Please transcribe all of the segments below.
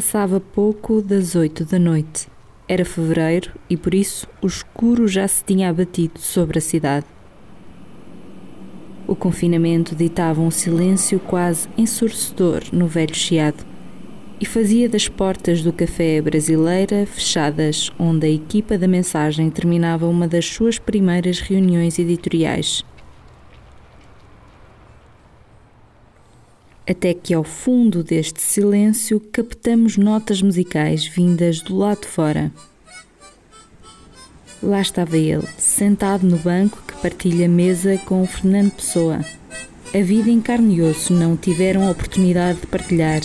passava pouco das oito da noite. Era fevereiro e por isso o escuro já se tinha abatido sobre a cidade. O confinamento ditava um silêncio quase ensurdecedor no velho chiado e fazia das portas do café brasileira fechadas, onde a equipa da mensagem terminava uma das suas primeiras reuniões editoriais. Até que ao fundo deste silêncio captamos notas musicais vindas do lado de fora. Lá estava ele, sentado no banco que partilha mesa com o Fernando Pessoa. A vida em carne e osso não tiveram a oportunidade de partilhar,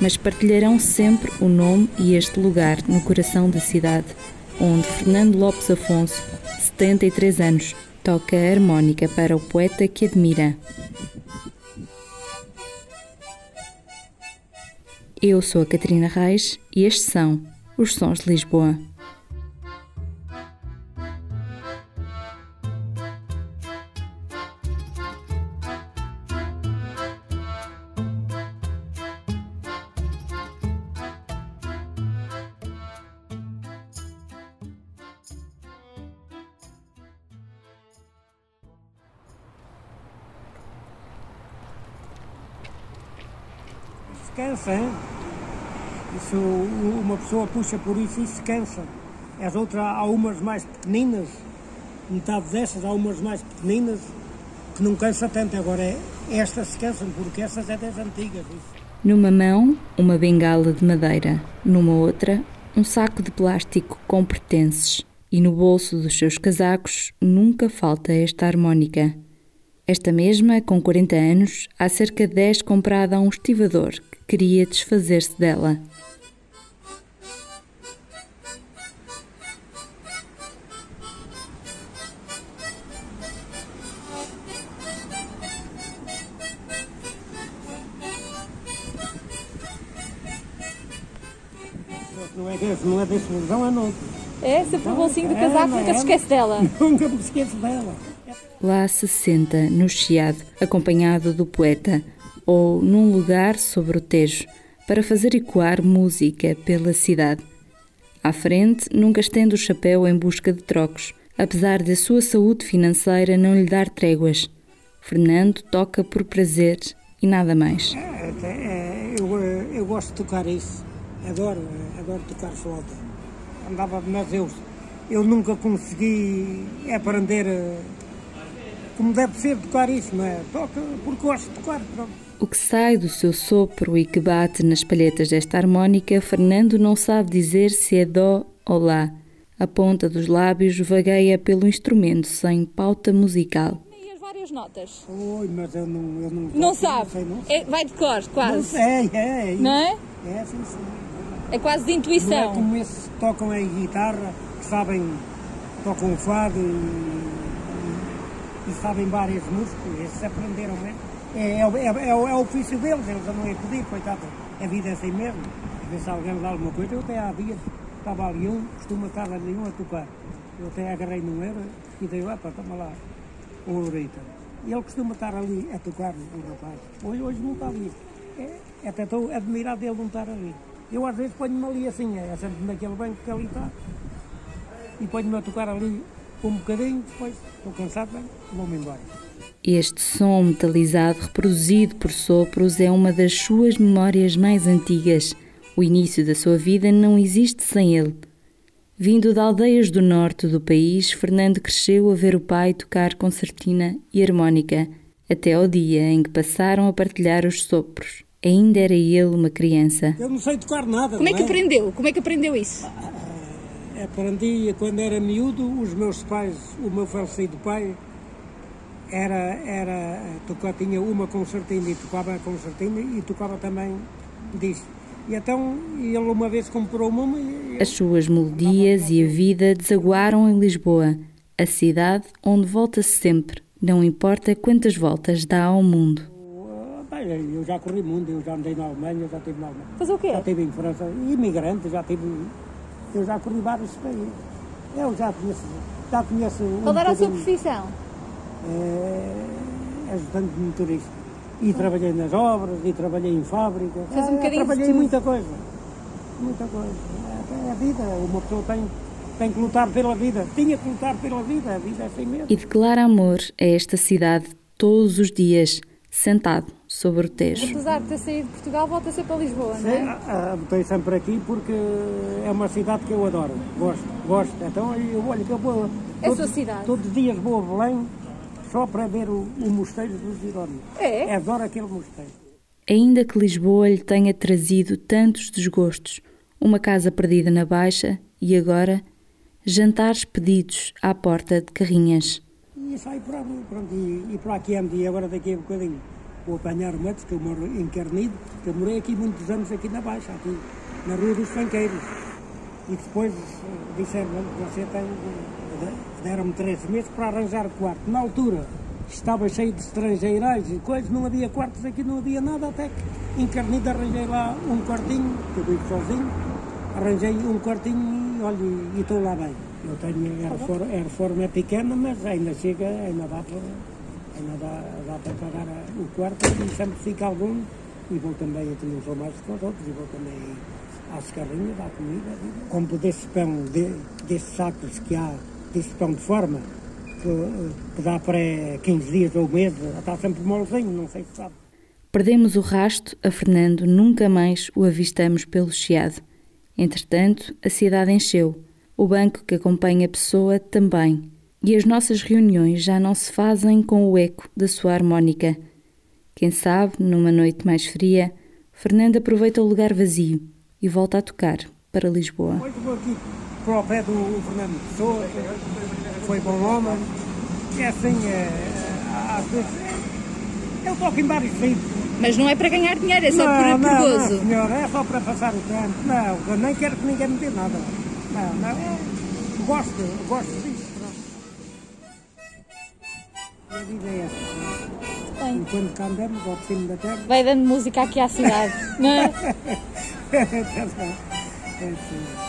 mas partilharão sempre o nome e este lugar no coração da cidade, onde Fernando Lopes Afonso, 73 anos, toca a harmónica para o poeta que admira. Eu sou a Catarina Reis e estes são os Sons de Lisboa. hein? Isso, uma pessoa puxa por isso e se cansa. As outras, há umas mais pequeninas, metade dessas, há umas mais pequeninas, que não cansa tanto. Agora, é, estas se cansam, porque essas é das antigas. Isso. Numa mão, uma bengala de madeira. Numa outra, um saco de plástico com pertences. E no bolso dos seus casacos nunca falta esta harmónica. Esta mesma, com 40 anos, há cerca de 10 comprada a um estivador queria desfazer-se dela. Não é, não é desse ilusão, é não. É, sempre o bolsinho do casaco, nunca se esquece dela. Nunca me esqueço dela. Lá se senta, no chiado, acompanhado do poeta, ou num lugar sobre o Tejo para fazer ecoar música pela cidade. À frente, nunca estende o chapéu em busca de trocos, apesar de a sua saúde financeira não lhe dar tréguas. Fernando toca por prazer e nada mais. É, é, eu, eu gosto de tocar isso, adoro, adoro tocar flauta. Andava, mas eu, eu nunca consegui aprender eh, como deve ser tocar isso, não é? Toca porque gosto de tocar, pronto. O que sai do seu sopro e que bate nas palhetas desta harmónica, Fernando não sabe dizer se é dó ou lá. A ponta dos lábios vagueia pelo instrumento sem pauta musical. E as várias notas? Oi, mas eu não... Eu não, não sabe? Não sei, não sei. É, vai de cor, quase. Não sei, é. é não é? É, sim, sim. É quase de intuição. Não é como esses que tocam a guitarra, que sabem, tocam fado e, e, sabem várias músicas. Esses aprenderam mesmo. É, é, é, é, o, é o ofício deles, eles não a pedir, coitado. A vida é assim mesmo. Às vezes alguém dá alguma coisa, eu até há dias estava ali um, costuma estar ali um a tocar. Eu até agarrei num euro e dei para toma lá, o Ourita. E ele costuma estar ali a tocar, o rapaz. Hoje, hoje não está ali. É, até estou admirado dele não estar ali. Eu às vezes ponho-me ali assim, é sempre naquele banco que ali está, e ponho-me a tocar ali um bocadinho, depois estou cansado, vou-me embora. Este som metalizado reproduzido por sopros é uma das suas memórias mais antigas. O início da sua vida não existe sem ele. Vindo de aldeias do norte do país, Fernando cresceu a ver o pai tocar concertina e harmónica, até ao dia em que passaram a partilhar os sopros. Ainda era ele uma criança. Eu não sei tocar nada. Como é que é? aprendeu? Como é que aprendeu isso? Ah, aprendi quando era miúdo, os meus pais, o meu falecido pai, era, era tocava, tinha uma concertina e tocava a concertina e tocava também disso. E então ele uma vez comprou uma. E... As suas melodias e a vida desaguaram em Lisboa, a cidade onde volta-se sempre, não importa quantas voltas dá ao mundo. Bem, eu já corri mundo, eu já andei na Alemanha, já estive na Alemanha. Fazer o quê? Já estive em França, imigrante, já tive. Eu já corri vários países. Eu já conheço. Já conheço Qual um era a sua profissão? é, ajudante de motorista. E trabalhei nas obras, e trabalhei em fábricas. Fez um é, bocadinho Trabalhei em muita coisa. muita coisa. É, é a vida, uma pessoa tem, tem que lutar pela vida, tinha que lutar pela vida, a vida é assim mesmo. E declara amor a esta cidade todos os dias, sentado sobre o Tejo. Apesar de ter saído de Portugal, volta sempre para Lisboa, não é? Ah, ah, Voltei sempre aqui porque é uma cidade que eu adoro, gosto, gosto. Então eu olho que eu vou. É a todos- sua cidade? Todos os dias vou a Belém só para ver o, o mosteiro dos Jerónimos. É? Adoro aquele mosteiro. Ainda que Lisboa lhe tenha trazido tantos desgostos, uma casa perdida na Baixa e agora jantares pedidos à porta de carrinhas. E saio por pronto, e, e por aqui ando, e agora daqui a bocadinho vou apanhar o metro, que eu moro em Carnido, que eu morei aqui muitos anos aqui na Baixa, aqui na Rua dos Fanqueiros. E depois eh, disseram, "Olha, você tem, deram-me três meses para arranjar quarto. Na altura estava cheio de estrangeirais e coisas, não havia quartos aqui, não havia nada, até que em arranjei lá um quartinho, que eu vivo sozinho, arranjei um quartinho e olha, e estou lá bem. Eu tenho, a reforma, a reforma é pequena, mas ainda chega, ainda dá para, ainda dá, dá para pagar o quarto e sempre fica algum. E vou também, eu não sou mais que os outros, e vou também às carrinhas, à comida. Compro desse pão, de, desses sacos que há, desse pão de forma, que, que dá para 15 dias ou mês, está sempre molzinho, não sei se sabe. Perdemos o rasto a Fernando, nunca mais o avistamos pelo Chiado. Entretanto, a cidade encheu, o banco que acompanha a pessoa também, e as nossas reuniões já não se fazem com o eco da sua harmónica. Quem sabe, numa noite mais fria, Fernando aproveita o lugar vazio e volta a tocar para Lisboa. Vou aqui para o pé do Fernando Pessoa, que foi bom homem. É assim, é, às vezes. Eu toco em vários sítios. Mas não é para ganhar dinheiro, é só não, por, por não, gozo. Não, senhora, é só para passar o tempo. Não, eu nem quero que ninguém me dê nada. Não, não, é, gosto, gosto disso. É. Bem. Enquanto cá andamos, ao cima da terra, Vai dando música aqui à cidade, não é? é assim.